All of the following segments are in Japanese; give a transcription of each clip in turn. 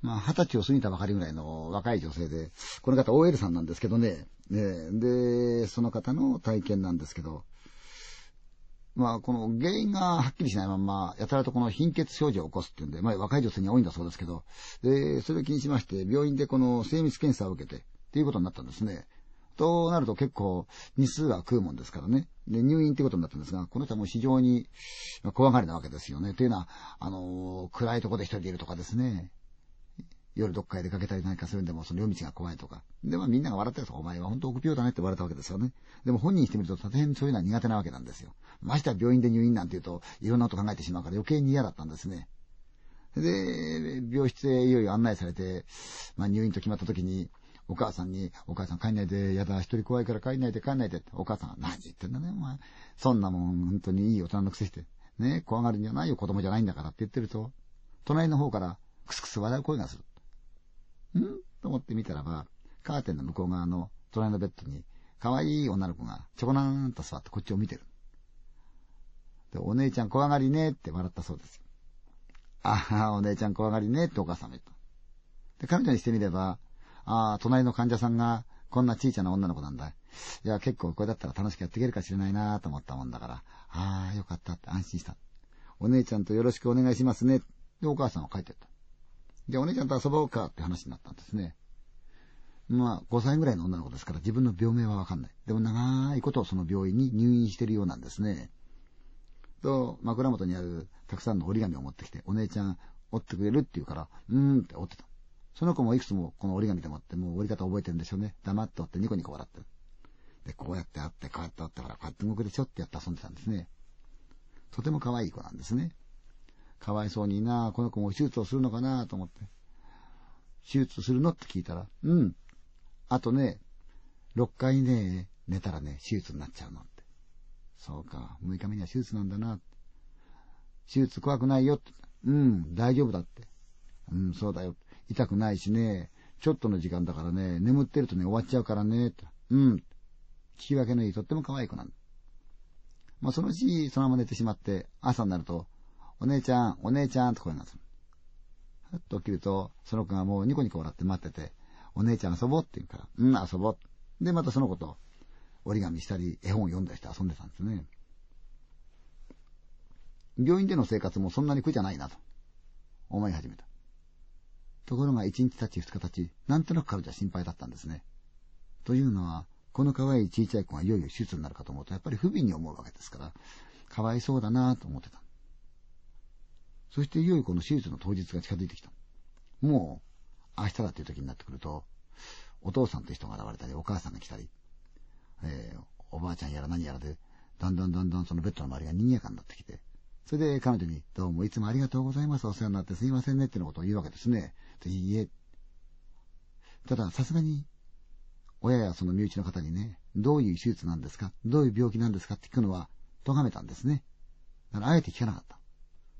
まあ、二十歳を過ぎたばかりぐらいの若い女性で、この方 OL さんなんですけどね、ねで、その方の体験なんですけど、まあ、この原因がはっきりしないまま、やたらとこの貧血症状を起こすっていうんで、まあ、若い女性に多いんだそうですけど、で、それを気にしまして、病院でこの精密検査を受けて、っていうことになったんですね。となると結構日数は食うもんですからね。で、入院ってことになったんですが、この人はもう非常に怖がりなわけですよね。というのは、あのー、暗いところで一人でいるとかですね。夜どっかへ出かけたり何かするんでも、その夜道が怖いとか。で、まあみんなが笑ってると、お前は本当臆病だねって言われたわけですよね。でも本人にしてみると大変そういうのは苦手なわけなんですよ。ましては病院で入院なんて言うと、いろんなこと考えてしまうから余計に嫌だったんですね。で、病室へいよいよ案内されて、まあ入院と決まった時に、お母さんに、お母さん帰んないで、やだ、一人怖いから帰んないで帰んないで、お母さんが何言ってんだね、お前。そんなもん、本当にいい大人のくせして。ね、怖がるんじゃないよ、子供じゃないんだからって言ってると、隣の方から、クスクス笑う声がする。ん？と思って見たらば、カーテンの向こう側の隣のベッドに、可愛い女の子がちょこなーんと座ってこっちを見てる。で、お姉ちゃん怖がりねって笑ったそうですよ。ああ、お姉ちゃん怖がりねってお母さんも言った。で、彼女にしてみれば、ああ、隣の患者さんがこんな小さな女の子なんだ。いや、結構これだったら楽しくやっていけるかしれないなと思ったもんだから、ああ、よかったって安心した。お姉ちゃんとよろしくお願いしますね。で、お母さんは帰ってった。で、お姉ちゃんと遊ぼうかって話になったんですね。まあ、5歳ぐらいの女の子ですから自分の病名はわかんない。でも長いことその病院に入院してるようなんですね。と、枕元にあるたくさんの折り紙を持ってきて、お姉ちゃん折ってくれるって言うから、うーんって折ってた。その子もいくつもこの折り紙でもって、もう折り方覚えてるんでしょうね。黙って折ってニコニコ笑ってる。で、こうやってあって、こうやってあってから、こうやって動くでしょってやって遊んでたんですね。とても可愛い子なんですね。かわいそうになこの子も手術をするのかなと思って。手術するのって聞いたら、うん。あとね、6回ね、寝たらね、手術になっちゃうのって。そうか、6日目には手術なんだな。手術怖くないよって。うん、大丈夫だって。うん、そうだよ。痛くないしね、ちょっとの時間だからね、眠ってるとね、終わっちゃうからね、うん。聞き分けのいい、とっても可愛い子なんだ。まあ、そのうち、そのまま寝てしまって、朝になると、お姉ちゃん、お姉ちゃんって声がする。ふっと起きると、その子がもうニコニコ笑って待ってて、お姉ちゃん遊ぼうって言うから、うん、遊ぼう。で、またその子と折り紙したり、絵本を読んだりして遊んでたんですね。病院での生活もそんなに苦じゃないなと思い始めた。ところが一日経ち二日経ち、なんとなく彼女は心配だったんですね。というのは、この可愛い小さい子がいよいよ手術になるかと思うと、やっぱり不憫に思うわけですから、かわいそうだなと思ってた。そしていよいよこの手術の当日が近づいてきた。もう、明日だっていう時になってくると、お父さんという人が現れたり、お母さんが来たり、えー、おばあちゃんやら何やらで、だんだんだんだんそのベッドの周りが賑やかになってきて、それで彼女に、どうもいつもありがとうございます、お世話になってすいませんねってのことを言うわけですね。いいえ。ただ、さすがに、親やその身内の方にね、どういう手術なんですかどういう病気なんですかって聞くのは、咎めたんですね。だからあえて聞かなかった。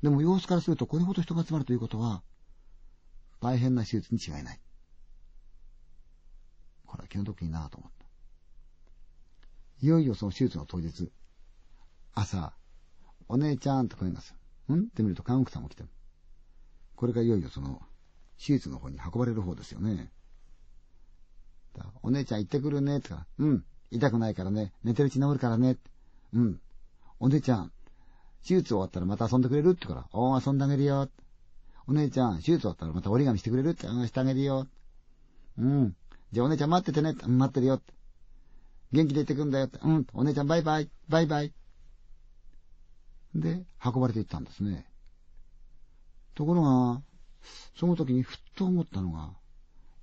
でも様子からするとこれほど人が集まるということは、大変な手術に違いない。これは気の毒になぁと思った。いよいよその手術の当日、朝、お姉ちゃんと声がする。ん？って見ると看護婦さんも来てる。これがいよいよその、手術の方に運ばれる方ですよね。だお姉ちゃん行ってくるね、ってかうん、痛くないからね、寝てるうち治るからね、うん、お姉ちゃん、手術終わったらまた遊んでくれるってから、おー、遊んであげるよ。お姉ちゃん、手術終わったらまた折り紙してくれるって、あしてあげるよ。うん。じゃあお姉ちゃん待っててね。待ってるよ。元気で行ってくんだよ。うん。お姉ちゃんバイバイ。バイバイ。で、運ばれていったんですね。ところが、その時にふっと思ったのが、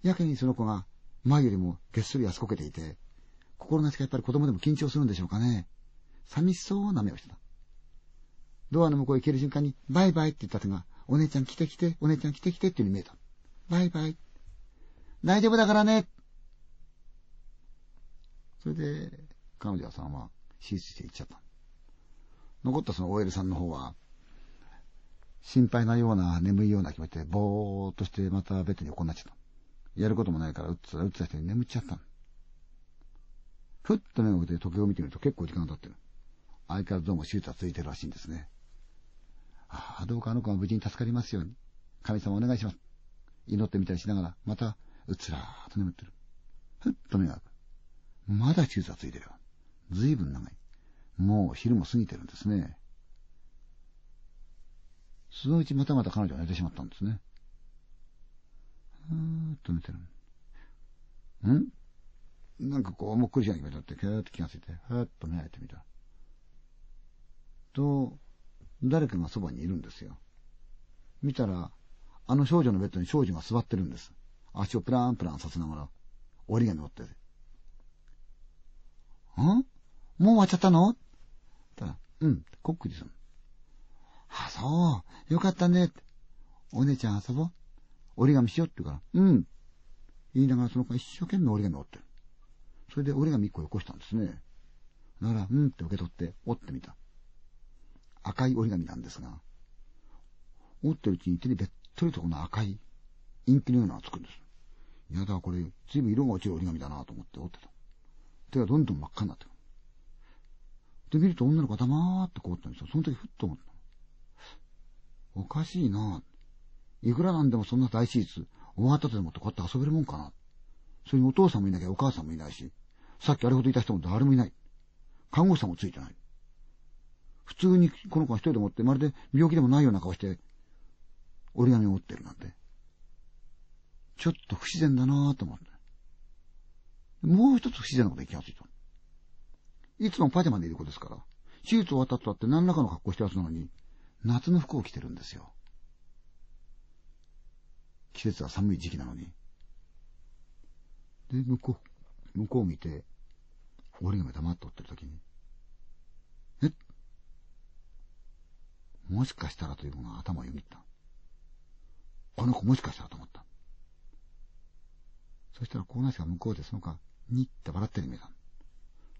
やけにその子が前よりもげっそり痩せこけていて、心なしかやっぱり子供でも緊張するんでしょうかね。寂しそうな目をしてた。ドアの向こうへ消える瞬間に、バイバイって言った手が、お姉ちゃん来て来て、お姉ちゃん来て来てっていうに見えた。バイバイ。大丈夫だからね。それで、彼女さんは手術して行っちゃった。残ったその OL さんの方は、心配なような、眠いような気持ちで、ぼーっとしてまたベッドに横になっちゃった。やることもないから、うっつらうっつらして眠っちゃったふっと目を開けて時計を見てみると結構時間が経ってる。相変わらずどうも手術はついてるらしいんですね。ああ、どうかあの子が無事に助かりますように。神様お願いします。祈ってみたりしながら、また、うつらーっと眠ってる。ふっと目が開く。まだ手術はついてるよ。ずいぶん長い。もう昼も過ぎてるんですね。そのうちまたまた彼女は寝てしまったんですね。ふーっと寝てる。ん？なんかこう、もっくりしなきゃいけないって、キャーって気がついて、ふーっと目開いてみた。と、誰かがそばにいるんですよ。見たら、あの少女のベッドに少女が座ってるんです。足をプランプランさせながら、折り紙折ってて。ん？もう終わっちゃったの？たら、うん、こっくりする。あ、そう、よかったね。お姉ちゃん遊ぼう。折り紙しようって言うから、うん。言いながらその子が一生懸命折り紙折ってる。それで折り紙一個よこしたんですね。だから、うんって受け取って折ってみた。赤い折り紙なんですが、折ってるうちに手にべっとりとこの赤いインキのようなのがつくんです。いやだ、これ、ずいぶん色が落ちる折り紙だなと思って折ってた。手がどんどん真っ赤になってくる。で、見ると女の子が黙ってこうったんですよ。その時ふっと思った。おかしいな。いくらなんでもそんな大手術、終わったとでもってこうやって遊べるもんかな。それにお父さんもいなきゃお母さんもいないし、さっきあれほどいた人も誰もいない。看護師さんもついてない。普通にこの子が一人でもって、まるで病気でもないような顔して、折り紙を折ってるなんて。ちょっと不自然だなぁと思って。もう一つ不自然なことに気がついた。いつもパジャマでいる子ですから、手術終わった後だって何らかの格好してるはずなのに、夏の服を着てるんですよ。季節は寒い時期なのに。で、向こう、向こうを見て、折り紙黙っておってる時に、えもしかしたらというものが頭をよぎった。この子もしかしたらと思った。そしたら、コーナー氏が向こうでその子にって笑ってるに見えた。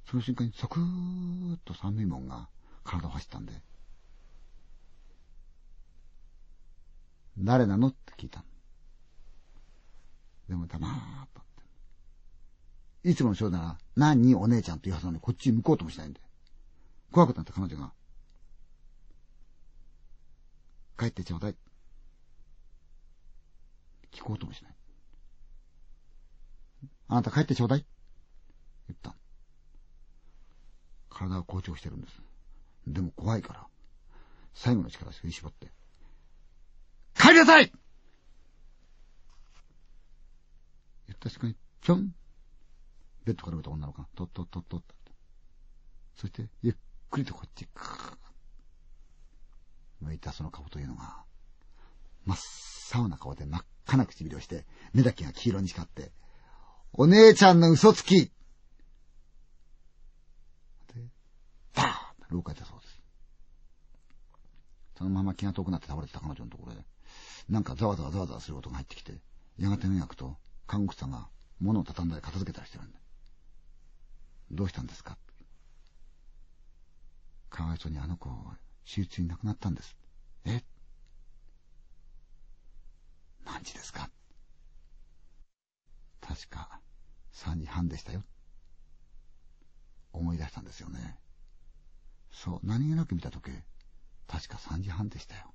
その瞬間に、そくーっと三味門が体を走ったんで、誰なの？って聞いた。でも黙ーっとって。いつもの少女なら、何？にお姉ちゃんと言うはずなのに、こっちに向こうともしないんで。怖くなった彼女が、帰ってちょうだい。聞こうともしない。あなた帰ってちょうだい。言った。体が硬直してるんです。でも怖いから、最後の力を振り絞って、帰りなさい言った瞬間に、ちょんベッドから見た女の子が、とっとっとっとっと。そして、ゆっくりとこっち、いたその顔というのが、真っ青な顔で真っ赤な唇をして、目だけが黄色に光って、お姉ちゃんの嘘つきで、パーッ廊下行ったそうです。そのまま気が遠くなって倒れてた彼女のところで、なんかざわざわざわざわする音が入ってきて、やがて目がくと、看護師さんが物を畳んだり片付けたりしてるんだ。どうしたんですか?かわいそうにあの子、手術に亡くなったんです。え？何時ですか？確か3時半でしたよ。思い出したんですよね。そう、何気なく見た時計、確か3時半でしたよ。